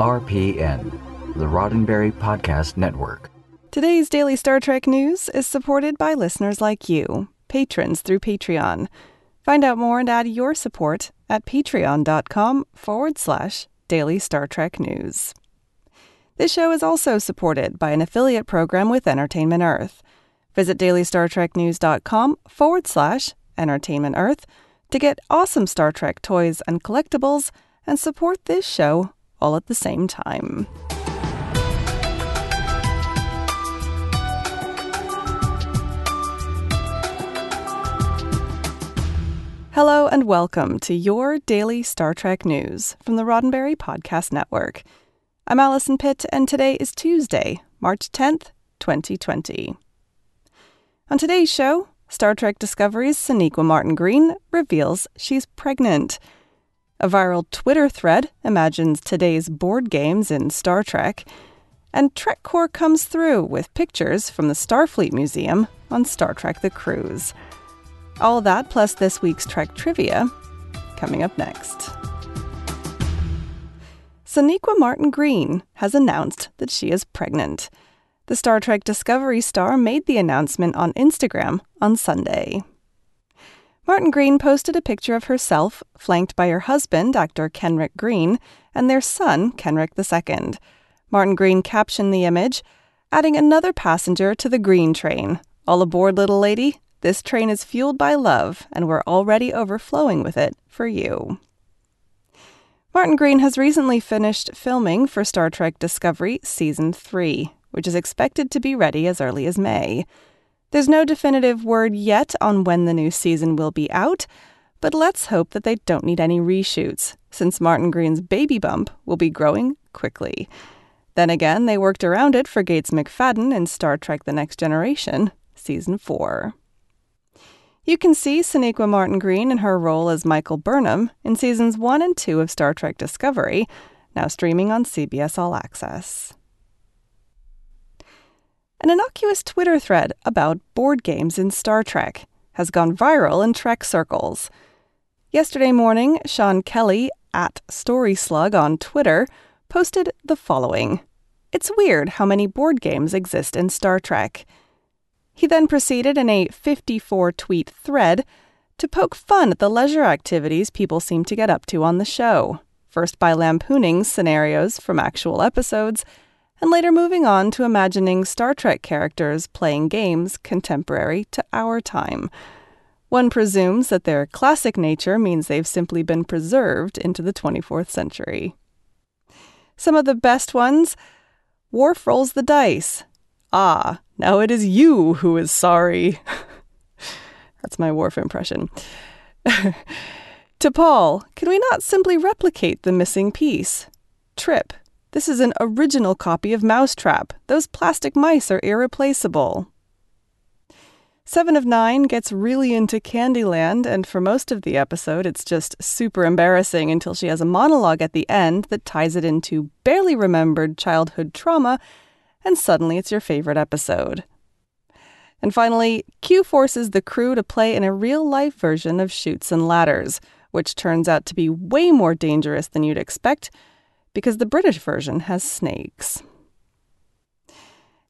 RPN, the Roddenberry Podcast Network. Today's daily Star Trek news is supported by listeners like you, patrons through Patreon. Find out more and add your support at patreon.com forward slash daily Star Trek news. This show is also supported by an affiliate program with Entertainment Earth. Visit dailystartreknews.com forward slash entertainment earth to get awesome Star Trek toys and collectibles and support this show all at the same time. Hello and welcome to your daily Star Trek news from the Roddenberry Podcast Network. I'm Allison Pitt, and today is Tuesday, March 10th, 2020. On today's show, Star Trek Discovery's Sonequa Martin Green reveals she's pregnant. A viral Twitter thread imagines today's board games in Star Trek. And TrekCore comes through with pictures from the Starfleet Museum on Star Trek The Cruise. All that plus this week's Trek trivia coming up next. Sonequa Martin Green has announced that she is pregnant. The Star Trek Discovery star made the announcement on Instagram on Sunday. Martin Green posted a picture of herself, flanked by her husband, actor Kenric Green, and their son, Kenric II. Martin Green captioned the image, adding another passenger to the Green train. All aboard, little lady. This train is fueled by love, and we're already overflowing with it for you. Martin Green has recently finished filming for Star Trek Discovery Season 3, which is expected to be ready as early as May. There's no definitive word yet on when the new season will be out, but let's hope that they don't need any reshoots, since Martin Green's baby bump will be growing quickly. Then again, they worked around it for Gates McFadden in Star Trek The Next Generation, Season 4. You can see Sonequa Martin Green in her role as Michael Burnham in Seasons 1 and 2 of Star Trek Discovery, now streaming on CBS All Access. An innocuous Twitter thread about board games in Star Trek has gone viral in Trek circles. Yesterday morning, Sean Kelly at StorySlug on Twitter posted the following It's weird how many board games exist in Star Trek. He then proceeded in a 54 tweet thread to poke fun at the leisure activities people seem to get up to on the show, first by lampooning scenarios from actual episodes and later moving on to imagining Star Trek characters playing games contemporary to our time. One presumes that their classic nature means they've simply been preserved into the 24th century. Some of the best ones Worf rolls the dice. Ah, now it is you who is sorry. That's my Worf impression. T'Pol, can we not simply replicate the missing piece? Trip, this is an original copy of Mousetrap. Those plastic mice are irreplaceable. Seven of Nine gets really into Candyland, and for most of the episode, it's just super embarrassing until she has a monologue at the end that ties it into barely remembered childhood trauma, and suddenly it's your favorite episode. And finally, Q forces the crew to play in a real life version of Chutes and Ladders, which turns out to be way more dangerous than you'd expect because the British version has snakes.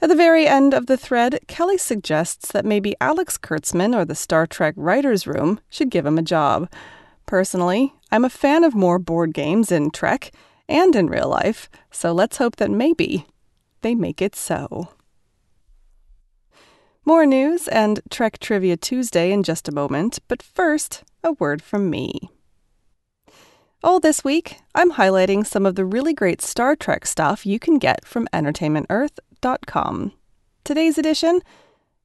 At the very end of the thread, Kelly suggests that maybe Alex Kurtzman or the Star Trek Writers' Room should give him a job. Personally, I'm a fan of more board games in Trek and in real life, so let's hope that maybe they make it so. More news and Trek Trivia Tuesday in just a moment, but first, a word from me. All this week, I'm highlighting some of the really great Star Trek stuff you can get from entertainmentearth.com. Today's edition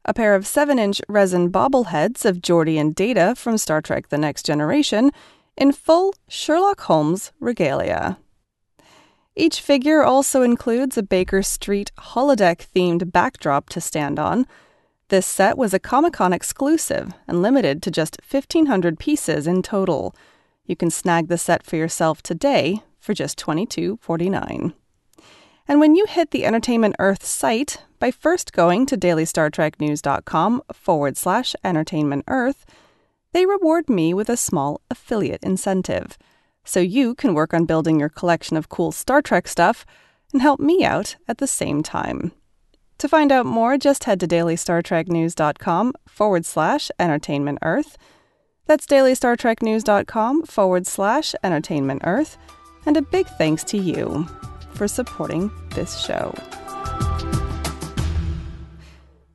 a pair of 7 inch resin bobbleheads of Geordi and Data from Star Trek The Next Generation in full Sherlock Holmes regalia. Each figure also includes a Baker Street holodeck themed backdrop to stand on. This set was a Comic Con exclusive and limited to just 1,500 pieces in total. You can snag the set for yourself today for just $22.49. And when you hit the Entertainment Earth site by first going to dailystartreknews.com forward slash entertainment earth, they reward me with a small affiliate incentive. so you can work on building your collection of cool Star Trek stuff and help me out at the same time. To find out more, just head to dailystartreknews.com forward slash entertainment earth. That's dailystartreknews.com forward slash entertainment earth. And a big thanks to you for supporting this show.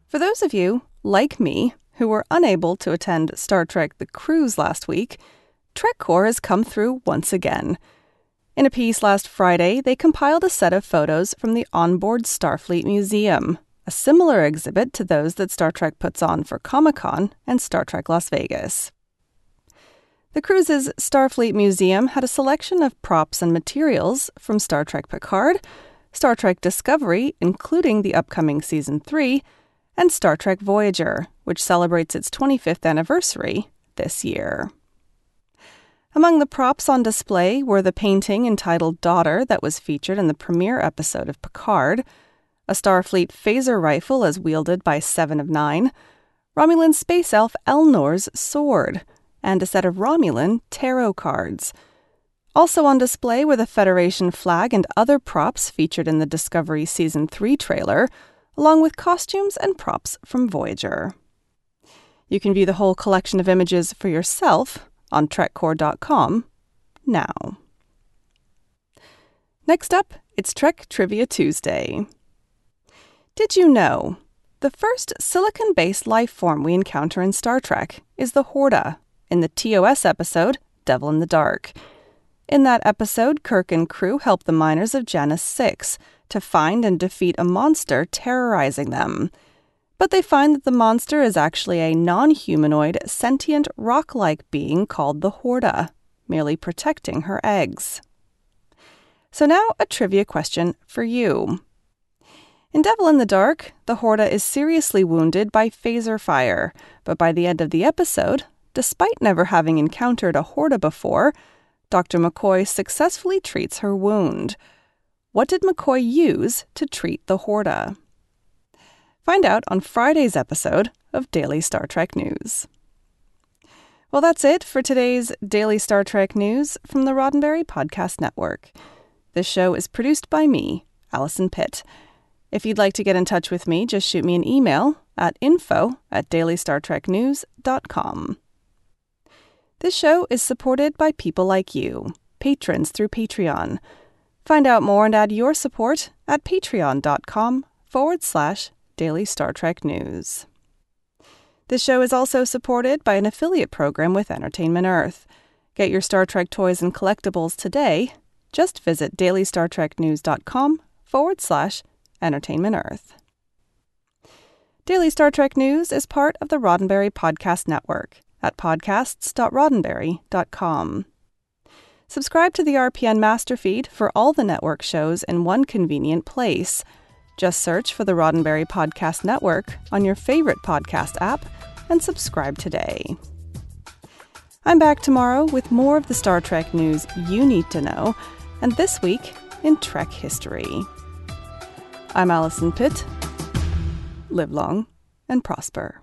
For those of you, like me, who were unable to attend Star Trek The Cruise last week, TrekCore has come through once again. In a piece last Friday, they compiled a set of photos from the onboard Starfleet Museum, a similar exhibit to those that Star Trek puts on for Comic Con and Star Trek Las Vegas. The cruise's Starfleet Museum had a selection of props and materials from Star Trek Picard, Star Trek Discovery, including the upcoming Season 3, and Star Trek Voyager, which celebrates its 25th anniversary this year. Among the props on display were the painting entitled Daughter that was featured in the premiere episode of Picard, a Starfleet phaser rifle as wielded by Seven of Nine, Romulan space elf Elnor's sword, and a set of Romulan tarot cards. Also on display were the Federation flag and other props featured in the Discovery Season 3 trailer, along with costumes and props from Voyager. You can view the whole collection of images for yourself on TrekCore.com now. Next up, it's Trek Trivia Tuesday. Did you know the first silicon based life form we encounter in Star Trek is the Horta in the TOS episode Devil in the Dark? In that episode, Kirk and crew help the miners of Janus 6 to find and defeat a monster terrorizing them. But they find that the monster is actually a non humanoid, sentient, rock like being called the Horta, merely protecting her eggs. So, now a trivia question for you. In Devil in the Dark, the Horta is seriously wounded by phaser fire, but by the end of the episode, despite never having encountered a Horta before, Dr. McCoy successfully treats her wound. What did McCoy use to treat the Horta? Find out on Friday's episode of Daily Star Trek News. Well, that's it for today's Daily Star Trek News from the Roddenberry Podcast Network. This show is produced by me, Allison Pitt. If you'd like to get in touch with me, just shoot me an email at info at dailystartreknews.com. This show is supported by people like you, patrons through Patreon. Find out more and add your support at patreon.com forward slash daily Star Trek news. This show is also supported by an affiliate program with Entertainment Earth. Get your Star Trek toys and collectibles today. Just visit dailystartreknews.com forward slash entertainment earth. Daily Star Trek News is part of the Roddenberry Podcast Network at podcasts.roddenberry.com. Subscribe to the RPN master feed for all the network shows in one convenient place – just search for the Roddenberry Podcast Network on your favorite podcast app and subscribe today. I'm back tomorrow with more of the Star Trek news you need to know, and this week in Trek history. I'm Allison Pitt. Live long and prosper.